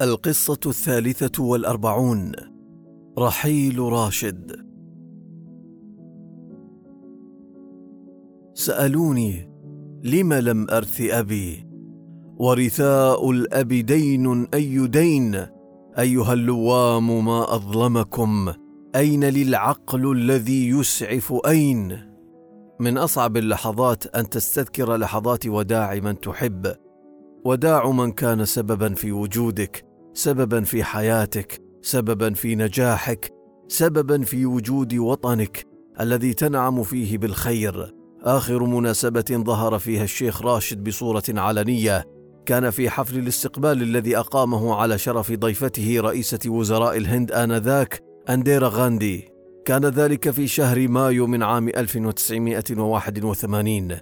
القصة الثالثة والأربعون. رحيل راشد. سألوني لم لم أرث أبي؟ ورثاء الأب دين أي دين؟ أيها اللوام ما أظلمكم؟ أين للعقل الذي يسعف أين؟ من أصعب اللحظات أن تستذكر لحظات وداع من تحب وداع من كان سببا في وجودك سببا في حياتك سببا في نجاحك سببا في وجود وطنك الذي تنعم فيه بالخير. آخر مناسبة ظهر فيها الشيخ راشد بصورة علنية. كان في حفل الاستقبال الذي أقامه على شرف ضيفته رئيسة وزراء الهند آنذاك أنديرا غاندي. كان ذلك في شهر مايو من عام 1981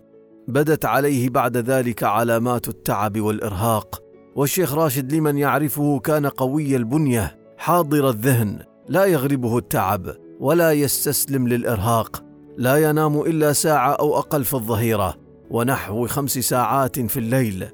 بدت عليه بعد ذلك علامات التعب والإرهاق. والشيخ راشد لمن يعرفه كان قوي البنية حاضر الذهن لا يغلبه التعب ولا يستسلم للإرهاق لا ينام إلا ساعة أو أقل في الظهيرة ونحو خمس ساعات في الليل.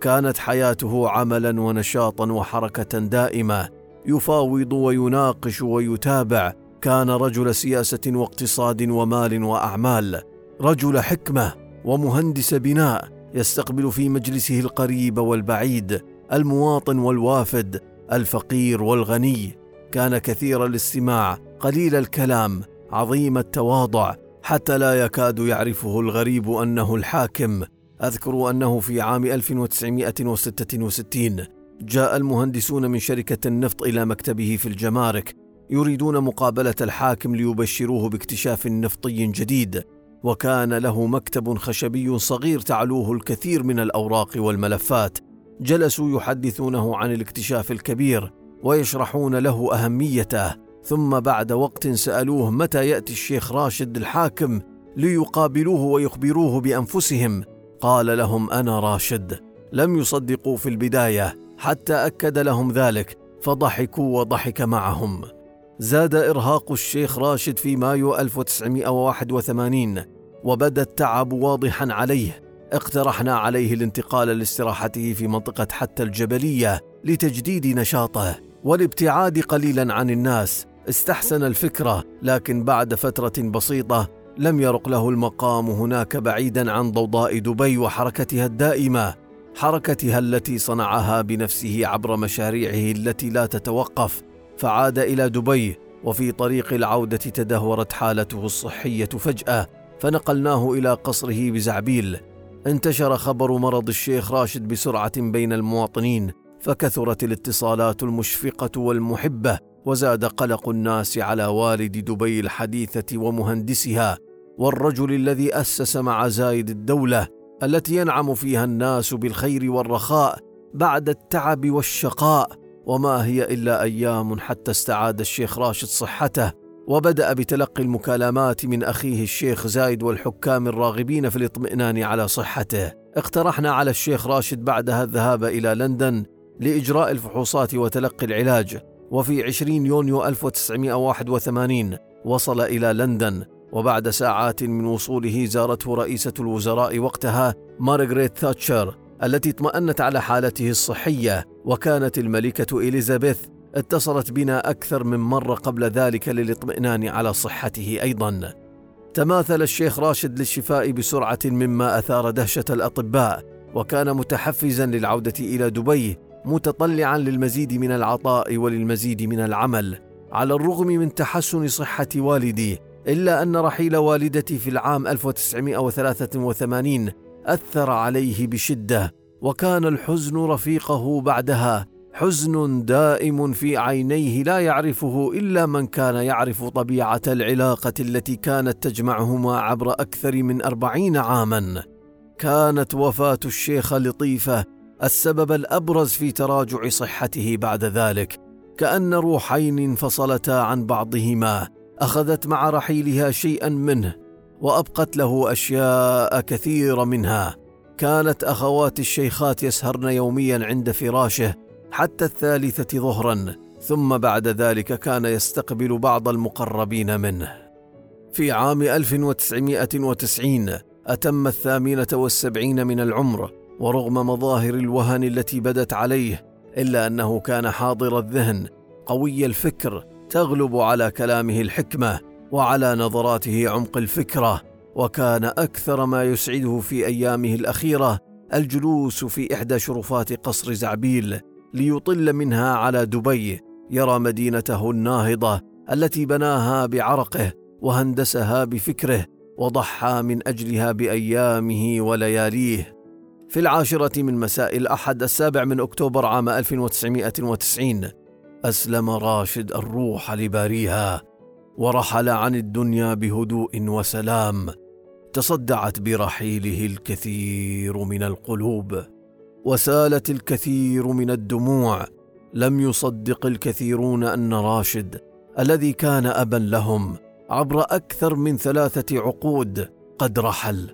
كانت حياته عملا ونشاطا وحركة دائمة يفاوض ويناقش ويتابع. كان رجل سياسة واقتصاد ومال وأعمال رجل حكمة ومهندس بناء يستقبل في مجلسه القريب والبعيد. المواطن والوافد الفقير والغني. كان كثير الاستماع قليل الكلام عظيم التواضع حتى لا يكاد يعرفه الغريب أنه الحاكم. أذكر أنه في عام 1966 جاء المهندسون من شركة النفط إلى مكتبه في الجمارك يريدون مقابلة الحاكم ليبشروه باكتشاف نفطي جديد. وكان له مكتب خشبي صغير تعلوه الكثير من الأوراق والملفات. جلسوا يحدثونه عن الاكتشاف الكبير ويشرحون له أهميته ثم بعد وقت سألوه متى يأتي الشيخ راشد الحاكم ليقابلوه ويخبروه بأنفسهم. قال لهم أنا راشد. لم يصدقوا في البداية حتى أكد لهم ذلك فضحكوا وضحك معهم. زاد إرهاق الشيخ راشد في مايو 1981 وبدأ التعب واضحا عليه اقترحنا عليه الانتقال لاستراحته في منطقة حتى الجبلية لتجديد نشاطه والابتعاد قليلا عن الناس. استحسن الفكرة لكن بعد فترة بسيطة لم يرق له المقام هناك بعيدا عن ضوضاء دبي وحركتها الدائمة. حركتها التي صنعها بنفسه عبر مشاريعه التي لا تتوقف فعاد إلى دبي وفي طريق العودة تدهورت حالته الصحية فجأة فنقلناه إلى قصره بزعبيل. انتشر خبر مرض الشيخ راشد بسرعة بين المواطنين فكثرت الاتصالات المشفقة والمحبة وزاد قلق الناس على والد دبي الحديثة ومهندسها والرجل الذي أسس مع زايد الدولة التي ينعم فيها الناس بالخير والرخاء بعد التعب والشقاء وما هي إلا أيام حتى استعاد الشيخ راشد صحته. وبدأ بتلقي المكالمات من أخيه الشيخ زايد والحكام الراغبين في الاطمئنان على صحته. اقترحنا على الشيخ راشد بعدها الذهاب إلى لندن لإجراء الفحوصات وتلقي العلاج. وفي 20 يونيو 1981 وصل إلى لندن وبعد ساعات من وصوله زارته رئيسة الوزراء وقتها مارغريت تاتشر التي اطمأنت على حالته الصحية وكانت الملكة إليزابيث اتصلت بنا أكثر من مرة قبل ذلك للاطمئنان على صحته أيضا. تماثل الشيخ راشد للشفاء بسرعة مما أثار دهشة الأطباء، وكان متحفزا للعودة إلى دبي، متطلعا للمزيد من العطاء وللمزيد من العمل. على الرغم من تحسن صحة والدي، إلا أن رحيل والدتي في العام 1983 أثر عليه بشدة، وكان الحزن رفيقه بعدها حزن دائم في عينيه لا يعرفه إلا من كان يعرف طبيعة العلاقة التي كانت تجمعهما عبر أكثر من أربعين عاما. كانت وفاة الشيخ لطيفة السبب الأبرز في تراجع صحته بعد ذلك كأن روحين انفصلتا عن بعضهما أخذت مع رحيلها شيئا منه وأبقت له أشياء كثيرة منها. كانت أخوات الشيخات يسهرن يوميا عند فراشه حتى الثالثة ظهرا ثم بعد ذلك كان يستقبل بعض المقربين منه. في عام 1990 أتم الثامنة والسبعين من العمر ورغم مظاهر الوهن التي بدت عليه إلا أنه كان حاضر الذهن قوي الفكر تغلب على كلامه الحكمة وعلى نظراته عمق الفكرة وكان أكثر ما يسعده في أيامه الأخيرة الجلوس في إحدى شرفات قصر زعبيل. ليطل منها على دبي يرى مدينته الناهضة التي بناها بعرقه وهندسها بفكره وضحى من أجلها بأيامه ولياليه. في العاشرة من مساء الأحد السابع من أكتوبر عام 1990 أسلم راشد الروح لباريها ورحل عن الدنيا بهدوء وسلام تصدعت برحيله الكثير من القلوب. وسالت الكثير من الدموع. لم يصدق الكثيرون أن راشد الذي كان أبا لهم عبر أكثر من ثلاثة عقود قد رحل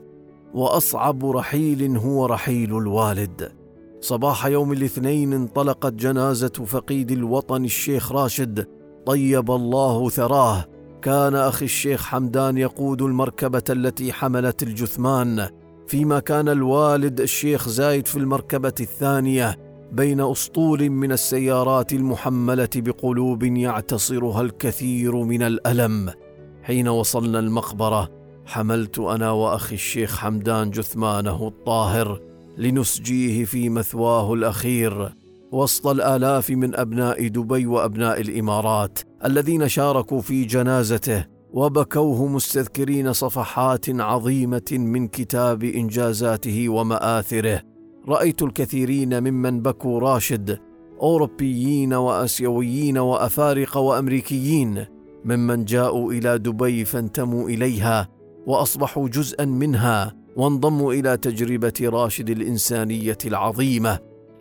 وأصعب رحيل هو رحيل الوالد. صباح يوم الاثنين انطلقت جنازة فقيد الوطن الشيخ راشد. طيب الله ثراه. كان أخي الشيخ حمدان يقود المركبة التي حملت الجثمان. فيما كان الوالد الشيخ زايد في المركبة الثانية بين أسطول من السيارات المحملة بقلوب يعتصرها الكثير من الألم. حين وصلنا المقبرة حملت أنا وأخي الشيخ حمدان جثمانه الطاهر لنسجيه في مثواه الأخير وسط الآلاف من أبناء دبي وأبناء الإمارات الذين شاركوا في جنازته وبكوه مستذكرين صفحات عظيمة من كتاب إنجازاته ومآثره. رأيت الكثيرين ممن بكوا راشد أوروبيين وأسيويين وافارقه وأمريكيين ممن جاءوا إلى دبي فانتموا إليها وأصبحوا جزءا منها وانضموا إلى تجربة راشد الإنسانية العظيمة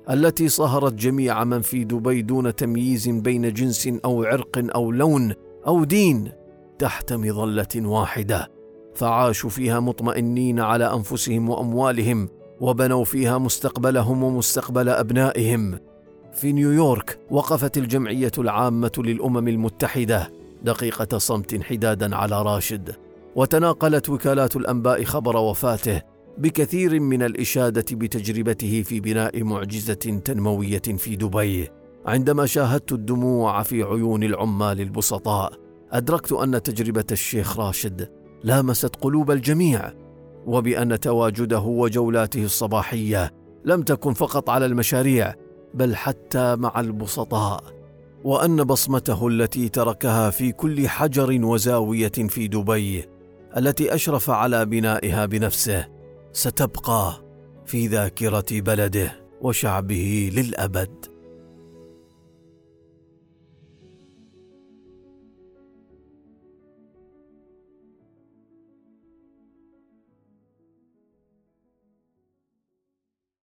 التي صهرت جميع من في دبي دون تمييز بين جنس أو عرق أو لون أو دين. تحت مظلة واحدة فعاشوا فيها مطمئنين على أنفسهم وأموالهم وبنوا فيها مستقبلهم ومستقبل أبنائهم. في نيويورك وقفت الجمعية العامة للأمم المتحدة دقيقة صمت حدادا على راشد وتناقلت وكالات الأنباء خبر وفاته بكثير من الإشادة بتجربته في بناء معجزة تنموية في دبي عندما شاهدت الدموع في عيون العمال البسطاء. أدركت أن تجربة الشيخ راشد لامست قلوب الجميع وبأن تواجده وجولاته الصباحية لم تكن فقط على المشاريع بل حتى مع البسطاء وأن بصمته التي تركها في كل حجر وزاوية في دبي التي أشرف على بنائها بنفسه ستبقى في ذاكرة بلده وشعبه للأبد.